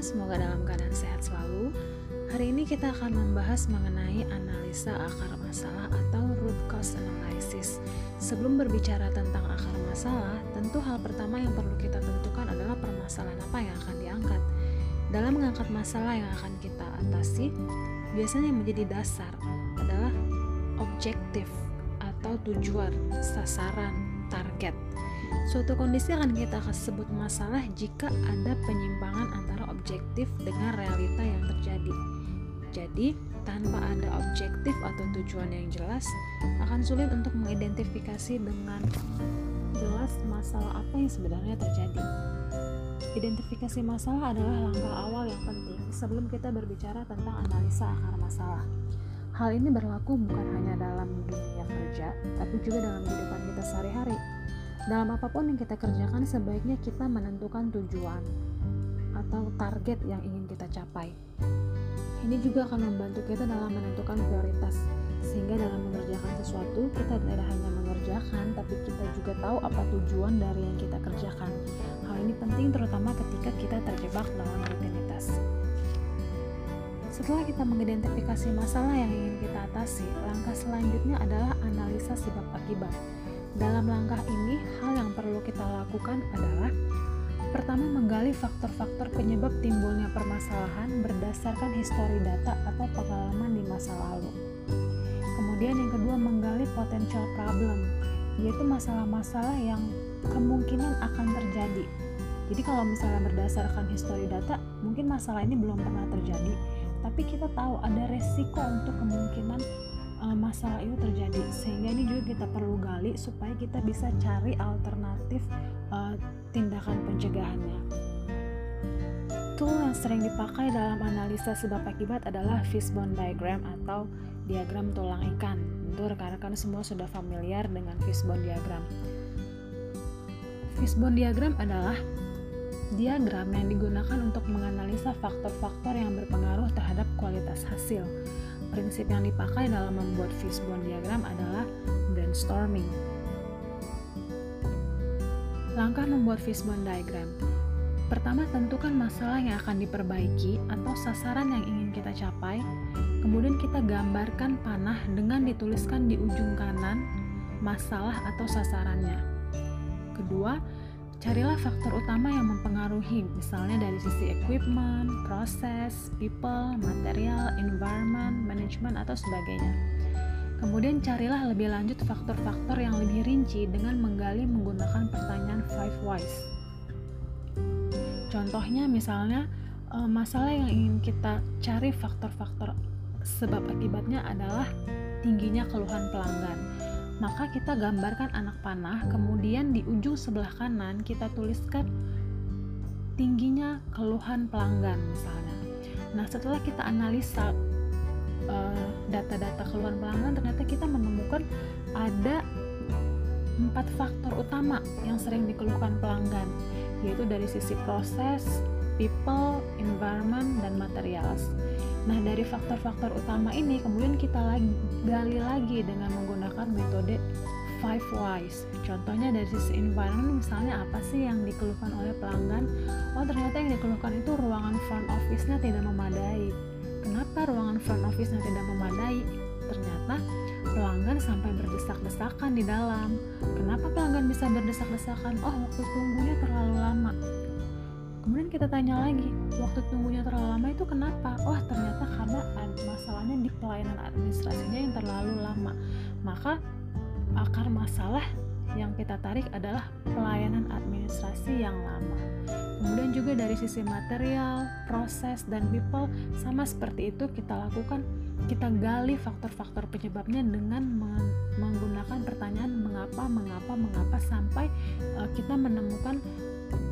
semoga dalam keadaan sehat selalu. Hari ini kita akan membahas mengenai analisa akar masalah atau root cause analysis. Sebelum berbicara tentang akar masalah, tentu hal pertama yang perlu kita tentukan adalah permasalahan apa yang akan diangkat. Dalam mengangkat masalah yang akan kita atasi, biasanya yang menjadi dasar adalah objektif atau tujuan, sasaran, target. Suatu kondisi akan kita sebut masalah jika ada penyimpangan antara objektif dengan realita yang terjadi. Jadi, tanpa ada objektif atau tujuan yang jelas, akan sulit untuk mengidentifikasi dengan jelas masalah apa yang sebenarnya terjadi. Identifikasi masalah adalah langkah awal yang penting sebelum kita berbicara tentang analisa akar masalah. Hal ini berlaku bukan hanya dalam dunia kerja, tapi juga dalam kehidupan kita sehari-hari. Dalam apa pun yang kita kerjakan, sebaiknya kita menentukan tujuan atau target yang ingin kita capai. Ini juga akan membantu kita dalam menentukan prioritas, sehingga dalam mengerjakan sesuatu kita tidak hanya mengerjakan, tapi kita juga tahu apa tujuan dari yang kita kerjakan. Hal ini penting terutama ketika kita terjebak dalam rutinitas. Setelah kita mengidentifikasi masalah yang ingin kita atasi, langkah selanjutnya adalah analisa sebab akibat. Dalam langkah ini, hal yang perlu kita lakukan adalah pertama menggali faktor-faktor penyebab timbulnya permasalahan berdasarkan histori data atau pengalaman di masa lalu. Kemudian yang kedua menggali potential problem, yaitu masalah-masalah yang kemungkinan akan terjadi. Jadi kalau misalnya berdasarkan histori data, mungkin masalah ini belum pernah terjadi, tapi kita tahu ada resiko untuk kemungkinan uh, masalah itu terjadi. Sehingga ini juga kita perlu gali supaya kita bisa cari alternatif uh, tindakan pencegahannya. Tool yang sering dipakai dalam analisa sebab akibat adalah fishbone diagram atau diagram tulang ikan. Tentu rekan-rekan semua sudah familiar dengan fishbone diagram. Fishbone diagram adalah diagram yang digunakan untuk menganalisa faktor-faktor yang berpengaruh terhadap kualitas hasil prinsip yang dipakai dalam membuat fishbone diagram adalah brainstorming. Langkah membuat fishbone diagram. Pertama, tentukan masalah yang akan diperbaiki atau sasaran yang ingin kita capai. Kemudian kita gambarkan panah dengan dituliskan di ujung kanan masalah atau sasarannya. Kedua, Carilah faktor utama yang mempengaruhi, misalnya dari sisi equipment, proses, people, material, environment, management, atau sebagainya. Kemudian carilah lebih lanjut faktor-faktor yang lebih rinci dengan menggali menggunakan pertanyaan five whys. Contohnya misalnya eh, masalah yang ingin kita cari faktor-faktor sebab akibatnya adalah tingginya keluhan pelanggan maka kita gambarkan anak panah, kemudian di ujung sebelah kanan kita tuliskan tingginya keluhan pelanggan misalnya. Nah, setelah kita analisa eh, data-data uh, keluhan pelanggan, ternyata kita menemukan ada empat faktor utama yang sering dikeluhkan pelanggan, yaitu dari sisi proses, people, environment, dan materials. Nah, dari faktor-faktor utama ini kemudian kita lagi, gali lagi dengan menggunakan metode five whys. Contohnya dari sisi environment misalnya apa sih yang dikeluhkan oleh pelanggan? Oh, ternyata yang dikeluhkan itu ruangan front office-nya tidak memadai. Kenapa ruangan front office-nya tidak memadai? Ternyata pelanggan sampai berdesak-desakan di dalam. Kenapa pelanggan bisa berdesak-desakan? Oh, waktu tunggunya terlalu lama kemudian kita tanya lagi waktu tunggunya terlalu lama itu kenapa? Oh ternyata karena masalahnya di pelayanan administrasinya yang terlalu lama. Maka akar masalah yang kita tarik adalah pelayanan administrasi yang lama. Kemudian juga dari sisi material proses dan people sama seperti itu kita lakukan kita gali faktor-faktor penyebabnya dengan menggunakan pertanyaan mengapa mengapa mengapa sampai uh, kita menemukan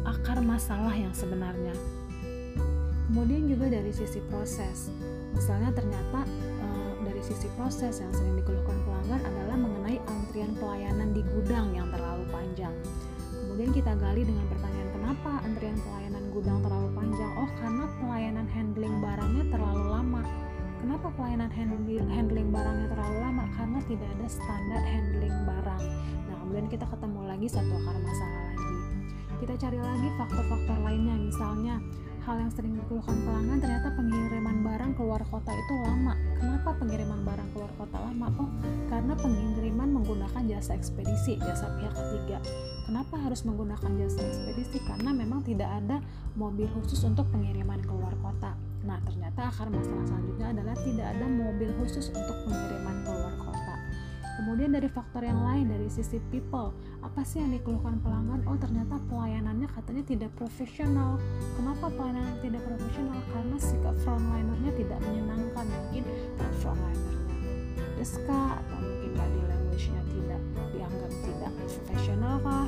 akar masalah yang sebenarnya. Kemudian juga dari sisi proses, misalnya ternyata e, dari sisi proses yang sering dikeluhkan pelanggan adalah mengenai antrian pelayanan di gudang yang terlalu panjang. Kemudian kita gali dengan pertanyaan kenapa antrian pelayanan gudang terlalu panjang? Oh, karena pelayanan handling barangnya terlalu lama. Kenapa pelayanan handling, barangnya terlalu lama? Karena tidak ada standar handling barang. Nah, kemudian kita ketemu lagi satu akar masalah lagi kita cari lagi faktor-faktor lainnya misalnya hal yang sering dikeluhkan pelanggan ternyata pengiriman barang keluar kota itu lama. Kenapa pengiriman barang keluar kota lama? Oh, karena pengiriman menggunakan jasa ekspedisi, jasa pihak ketiga. Kenapa harus menggunakan jasa ekspedisi? Karena memang tidak ada mobil khusus untuk pengiriman keluar kota. Nah, ternyata akar masalah selanjutnya adalah tidak ada mobil khusus untuk pengiriman keluar kota. Kemudian dari faktor yang lain dari sisi people, apa sih yang dikeluhkan pelanggan? Oh ternyata pelayanannya katanya tidak profesional. Kenapa pelayanan tidak profesional? Karena sikap frontlinernya tidak menyenangkan. Mungkin frontlinernya deska atau mungkin body language-nya tidak dianggap tidak profesional kah?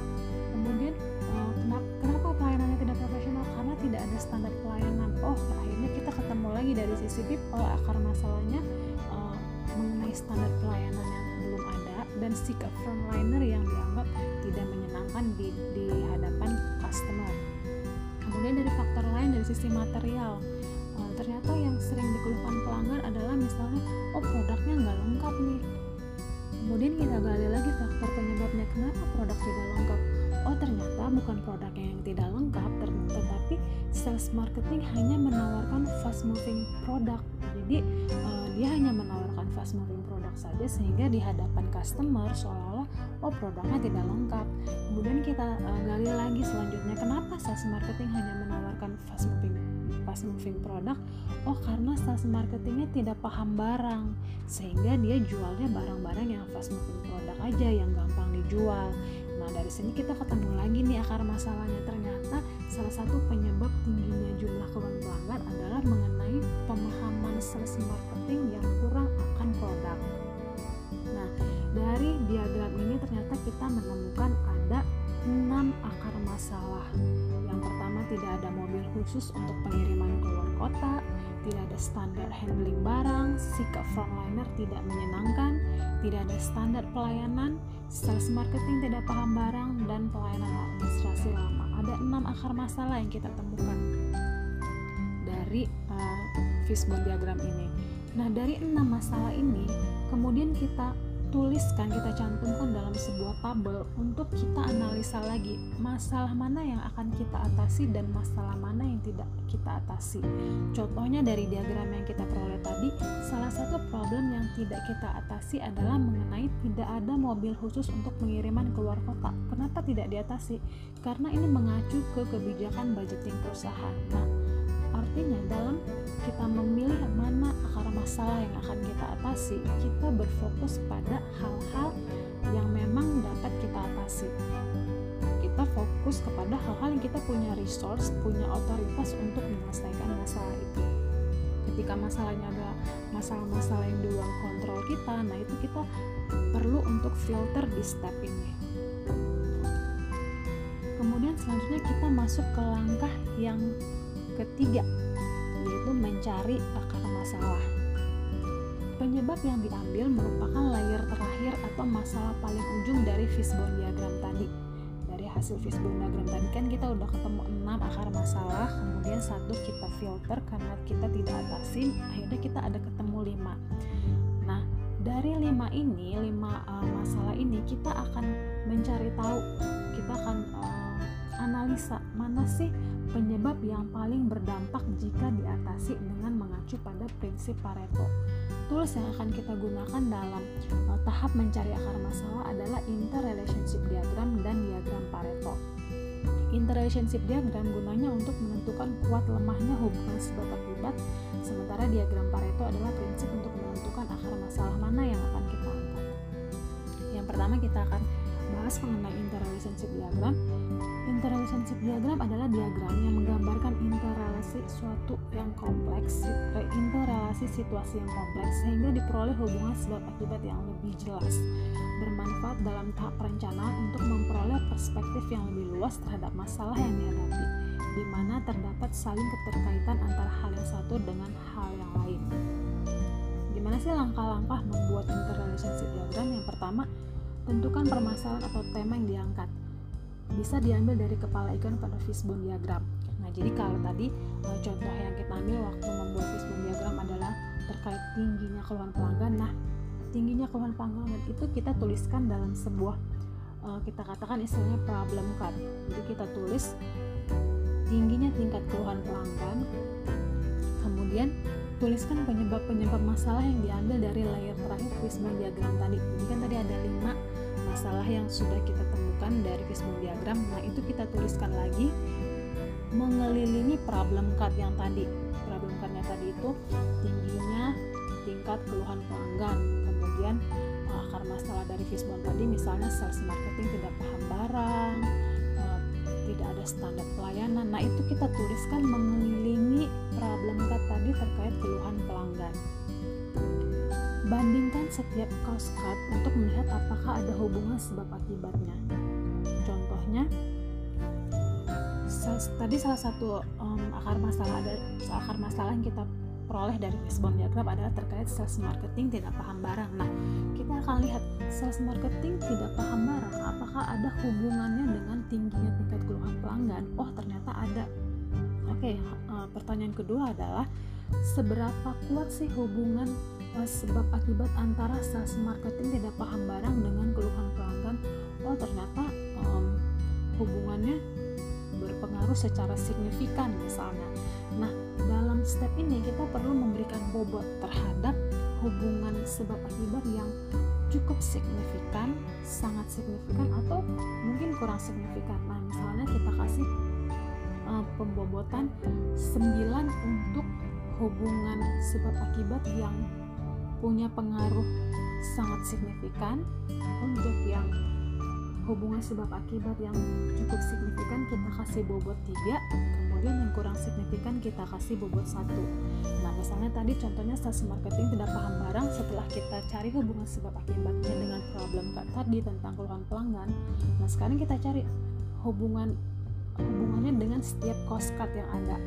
Kemudian uh, kenapa, kenapa pelayanannya tidak profesional? Karena tidak ada standar pelayanan. Oh akhirnya kita ketemu lagi dari sisi people akar masalahnya uh, mengenai standar pelayanan yang dan sikap frontliner yang dianggap tidak menyenangkan di, di hadapan customer. Kemudian dari faktor lain dari sisi material, uh, ternyata yang sering dikeluhkan pelanggan adalah misalnya, oh produknya nggak lengkap nih. Kemudian kita gali lagi faktor penyebabnya kenapa produk tidak lengkap. Oh ternyata bukan produknya yang tidak lengkap, tetapi sales marketing hanya menawarkan fast moving product. Jadi uh, dia hanya menawarkan fast moving produk saja sehingga di hadapan customer seolah-olah oh produknya tidak lengkap. Kemudian kita uh, gali lagi selanjutnya kenapa sales marketing hanya menawarkan fast moving fast moving produk? Oh karena sales marketingnya tidak paham barang sehingga dia jualnya barang-barang yang fast moving produk aja yang gampang dijual. Nah dari sini kita ketemu lagi nih akar masalahnya ternyata salah satu penyebab tingginya jumlah keluhan pelanggan adalah mengenai pemahaman sales marketing yang kurang akan produk. Nah, dari diagram ini ternyata kita menemukan ada enam akar masalah. Yang pertama tidak ada mobil khusus untuk pengiriman keluar kota, tidak ada standar handling barang, sikap frontliner tidak menyenangkan, tidak ada standar pelayanan, sales marketing tidak paham barang, dan pelayanan administrasi lama. Ada enam akar masalah yang kita temukan dari fishbone diagram ini. Nah, dari enam masalah ini, kemudian kita tuliskan, kita cantumkan dalam sebuah tabel untuk kita analisa lagi masalah mana yang akan kita atasi dan masalah mana yang tidak kita atasi. Contohnya dari diagram yang kita peroleh tadi, salah satu problem yang tidak kita atasi adalah mengenai tidak ada mobil khusus untuk pengiriman keluar kota. Kenapa tidak diatasi? Karena ini mengacu ke kebijakan budgeting perusahaan. Nah, artinya dalam kita memilih mana akar masalah yang akan kita atasi, kita berfokus pada hal-hal yang memang dapat kita atasi. Kita fokus kepada hal-hal yang kita punya resource, punya otoritas untuk menyelesaikan masalah itu. Ketika masalahnya adalah masalah-masalah yang di luar kontrol kita, nah itu kita perlu untuk filter di step ini. Kemudian selanjutnya kita masuk ke langkah yang ketiga yaitu mencari akar masalah. Penyebab yang diambil merupakan layer terakhir atau masalah paling ujung dari fishbone diagram tadi. Dari hasil fishbone diagram tadi kan kita udah ketemu 6 akar masalah, kemudian satu kita filter karena kita tidak atasin, akhirnya kita ada ketemu 5. Nah, dari lima ini, lima uh, masalah ini kita akan mencari tahu, kita akan uh, analisa mana sih penyebab yang paling berdampak jika diatasi dengan mengacu pada prinsip Pareto. Tools yang akan kita gunakan dalam uh, tahap mencari akar masalah adalah interrelationship diagram dan diagram Pareto. Interrelationship diagram gunanya untuk menentukan kuat lemahnya hubungan sebab akibat, sementara diagram Pareto adalah prinsip untuk menentukan akar masalah mana yang akan kita angkat. Yang pertama kita akan bahas mengenai interrelationship diagram. Interrelationship diagram adalah diagram yang menggambarkan interrelasi suatu yang kompleks, eh, interrelasi situasi yang kompleks sehingga diperoleh hubungan sebab akibat yang lebih jelas. Bermanfaat dalam tahap perencanaan untuk memperoleh perspektif yang lebih luas terhadap masalah yang dihadapi, di mana terdapat saling keterkaitan antara hal yang satu dengan hal yang lain. Gimana sih langkah-langkah membuat interrelationship diagram? Yang pertama, Tentukan permasalahan atau tema yang diangkat. Bisa diambil dari kepala ikan pada fishbone diagram. Nah, jadi kalau tadi eh, contoh yang kita ambil waktu membuat fishbone diagram adalah terkait tingginya keluhan pelanggan. Nah, tingginya keluhan pelanggan itu kita tuliskan dalam sebuah uh, kita katakan istilahnya problem card. Jadi kita tulis tingginya tingkat keluhan pelanggan kemudian tuliskan penyebab-penyebab masalah yang diambil dari layer terakhir fishbone diagram tadi jadi kan tadi ada lima masalah yang sudah kita dari fishbone diagram. Nah itu kita tuliskan lagi. Mengelilingi problem card yang tadi. Problem cardnya tadi itu tingginya tingkat keluhan pelanggan. Kemudian uh, akar masalah dari fishbone tadi misalnya sales marketing tidak paham barang uh, tidak ada standar pelayanan. Nah itu kita tuliskan mengelilingi problem card tadi terkait keluhan pelanggan. Bandingkan setiap cost card untuk melihat apakah ada hubungan sebab akibatnya contohnya tadi salah satu um, akar masalah ada akar masalah yang kita peroleh dari fishbone diagram adalah terkait sales marketing tidak paham barang. Nah, kita akan lihat sales marketing tidak paham barang, apakah ada hubungannya dengan tingginya tingkat keluhan pelanggan? Oh, ternyata ada. Oke, uh, pertanyaan kedua adalah seberapa kuat sih hubungan uh, sebab akibat antara sales marketing tidak paham barang dengan keluhan pelanggan? Oh, ternyata um, hubungannya berpengaruh secara signifikan misalnya. Nah, dalam step ini kita perlu memberikan bobot terhadap hubungan sebab akibat yang cukup signifikan, sangat signifikan atau mungkin kurang signifikan. Nah, misalnya kita kasih uh, pembobotan 9 untuk hubungan sebab akibat yang punya pengaruh sangat signifikan untuk yang hubungan sebab akibat yang cukup signifikan kita kasih bobot 3 kemudian yang kurang signifikan kita kasih bobot satu. Nah misalnya tadi contohnya sales marketing tidak paham barang setelah kita cari hubungan sebab akibatnya dengan problem tadi tentang keluhan pelanggan nah sekarang kita cari hubungan hubungannya dengan setiap cost cut yang ada.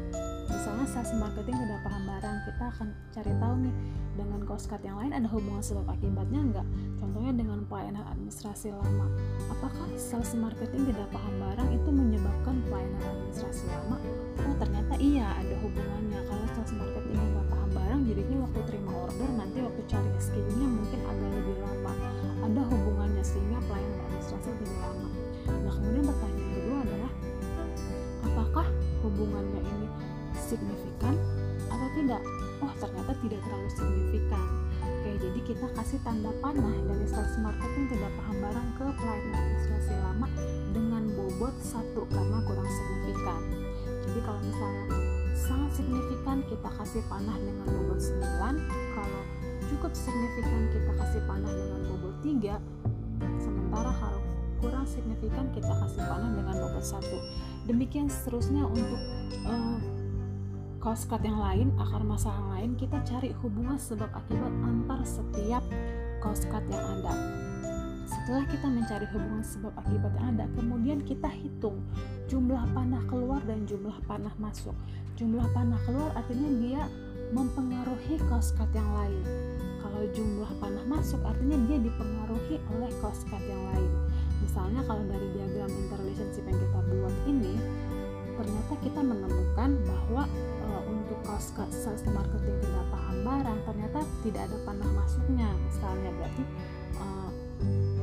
Misalnya sales marketing tidak paham barang kita akan cari tahu nih dengan cost cut yang lain ada hubungan sebab akibatnya enggak? Pelayanan administrasi lama. Apakah sales marketing tidak paham barang itu menyebabkan pelayanan administrasi lama? Oh ternyata iya ada hubungannya. Kalau sales marketing nggak paham barang jadinya waktu terima order nanti waktu cari SKU-nya mungkin agak lebih lama. Ada hubungannya sehingga pelayanan administrasi lebih lama. Nah kemudian pertanyaan kedua adalah apakah hubungannya ini signifikan atau tidak? Oh ternyata tidak terlalu signifikan. Oke jadi kita kasih tanda panah dari sales marketing bobot satu karena kurang signifikan. Jadi kalau misalnya sangat signifikan kita kasih panah dengan bobot 9 kalau cukup signifikan kita kasih panah dengan bobot 3 sementara kalau kurang signifikan kita kasih panah dengan bobot satu. Demikian seterusnya untuk uh, cost cut yang lain, akar masalah lain, kita cari hubungan sebab akibat antar setiap cost cut yang ada. Setelah kita mencari hubungan sebab akibat yang ada, kemudian kita hitung jumlah panah keluar dan jumlah panah masuk. Jumlah panah keluar artinya dia mempengaruhi cut yang lain. Kalau jumlah panah masuk artinya dia dipengaruhi oleh cut yang lain. Misalnya kalau dari diagram interrelationship yang kita buat ini, ternyata kita menemukan bahwa untuk cost sales marketing tidak paham barang ternyata tidak ada panah masuknya misalnya berarti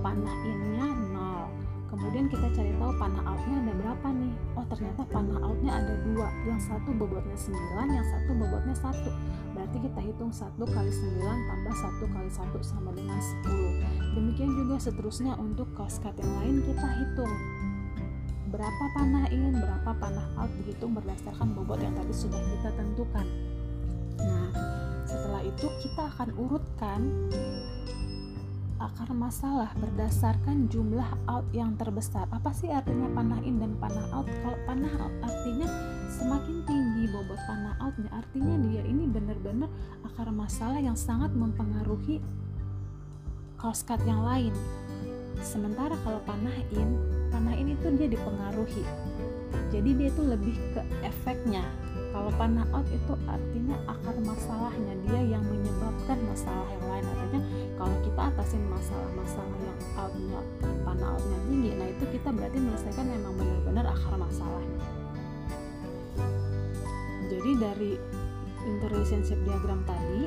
panah innya nol. Kemudian kita cari tahu panah outnya ada berapa nih? Oh ternyata panah outnya ada dua. Yang satu bobotnya 9 yang satu bobotnya satu. Berarti kita hitung satu kali 9 tambah satu kali satu sama dengan 10 demikian juga seterusnya untuk cost cut yang lain kita hitung. Berapa panah in, berapa panah out dihitung berdasarkan bobot yang tadi sudah kita tentukan. Nah, setelah itu kita akan urutkan akar masalah berdasarkan jumlah out yang terbesar. Apa sih artinya panah in dan panah out? Kalau panah out artinya semakin tinggi bobot panah outnya, artinya dia ini benar-benar akar masalah yang sangat mempengaruhi cost cut yang lain. Sementara kalau panah in, panah in itu dia dipengaruhi. Jadi dia itu lebih ke efeknya. Kalau panah out itu artinya akar masalahnya, dia yang menyebabkan masalah yang lain. Artinya kalau kita atasin masalah-masalah yang outnya, panah outnya tinggi, nah itu kita berarti menyelesaikan memang benar-benar akar masalahnya. Jadi dari interrelationship diagram tadi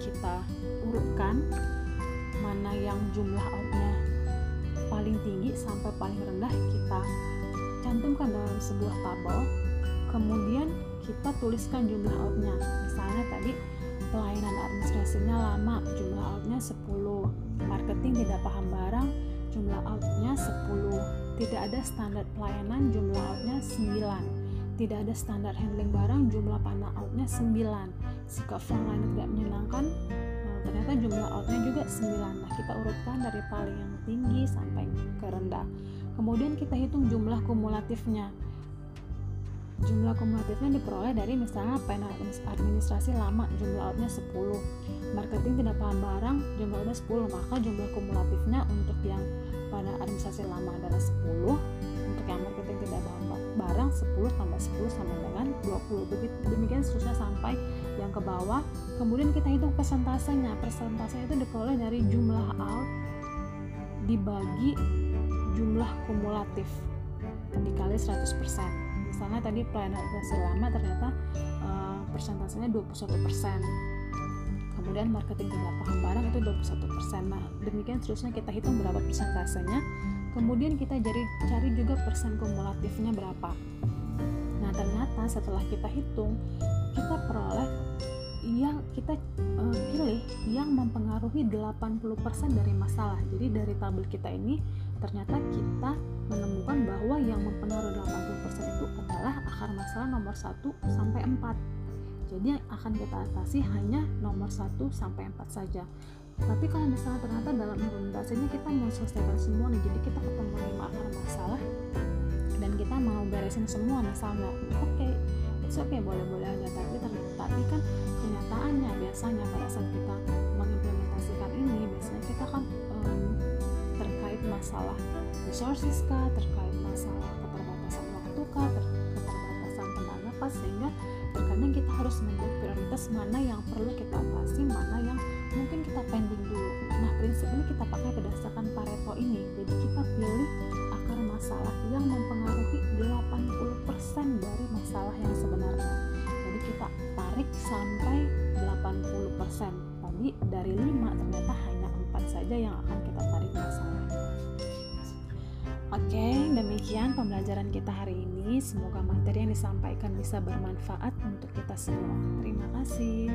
kita urutkan mana yang jumlah outnya paling tinggi sampai paling rendah kita cantumkan dalam sebuah tabel kemudian kita tuliskan jumlah outnya misalnya tadi pelayanan administrasinya lama jumlah outnya 10 marketing tidak paham barang jumlah outnya 10 tidak ada standar pelayanan jumlah outnya 9 tidak ada standar handling barang jumlah panah outnya 9 sikap frontliner tidak menyenangkan nah, ternyata jumlah outnya juga 9 nah kita urutkan dari paling yang tinggi sampai ke rendah. Kemudian kita hitung jumlah kumulatifnya jumlah kumulatifnya diperoleh dari misalnya pena administrasi lama jumlah outnya 10 marketing tidak paham barang jumlah outnya 10 maka jumlah kumulatifnya untuk yang pada administrasi lama adalah 10 untuk yang marketing tidak paham barang 10 tambah 10 sama dengan 20 begitu demikian seterusnya sampai yang ke bawah. Kemudian kita hitung persentasenya. Persentasenya itu diperoleh dari jumlah out dibagi jumlah kumulatif. Dikali 100% misalnya tadi pelayanan operasi lama ternyata uh, persentasenya 21% kemudian marketing tidak paham barang itu 21% nah demikian seterusnya kita hitung berapa persentasenya. Kemudian kita cari, cari juga persen kumulatifnya berapa. Nah ternyata setelah kita hitung kita peroleh yang kita uh, pilih yang mempengaruhi 80% dari masalah. Jadi dari tabel kita ini ternyata kita menemukan bahwa yang mempengaruhi 80% itu adalah akar masalah nomor 1 sampai 4 jadi yang akan kita atasi hanya nomor 1 sampai 4 saja. Tapi kalau misalnya ternyata dalam implementasinya kita mau selesaikan semua nih jadi kita ketemu lima akar masalah dan kita mau beresin semua misalnya oke okay, it's okay boleh-boleh aja tapi tapi kan kenyataannya biasanya pada saat kita mengimplementasikan ini biasanya kita kan masalah resources kah terkait masalah keterbatasan waktu kah ter keterbatasan tenaga kah sehingga terkadang kita harus membuat prioritas mana yang perlu kita atasi mana yang mungkin kita pending dulu. Nah prinsip ini kita pakai berdasarkan Pareto ini. Jadi kita pilih akar masalah yang mempengaruhi 80% dari masalah yang sebenarnya. Jadi kita tarik sampai 80% tadi dari 5 ternyata hanya 4 saja yang akan kita tarik masalahnya Oke, demikian pembelajaran kita hari ini. Semoga materi yang disampaikan bisa bermanfaat untuk kita semua. Terima kasih.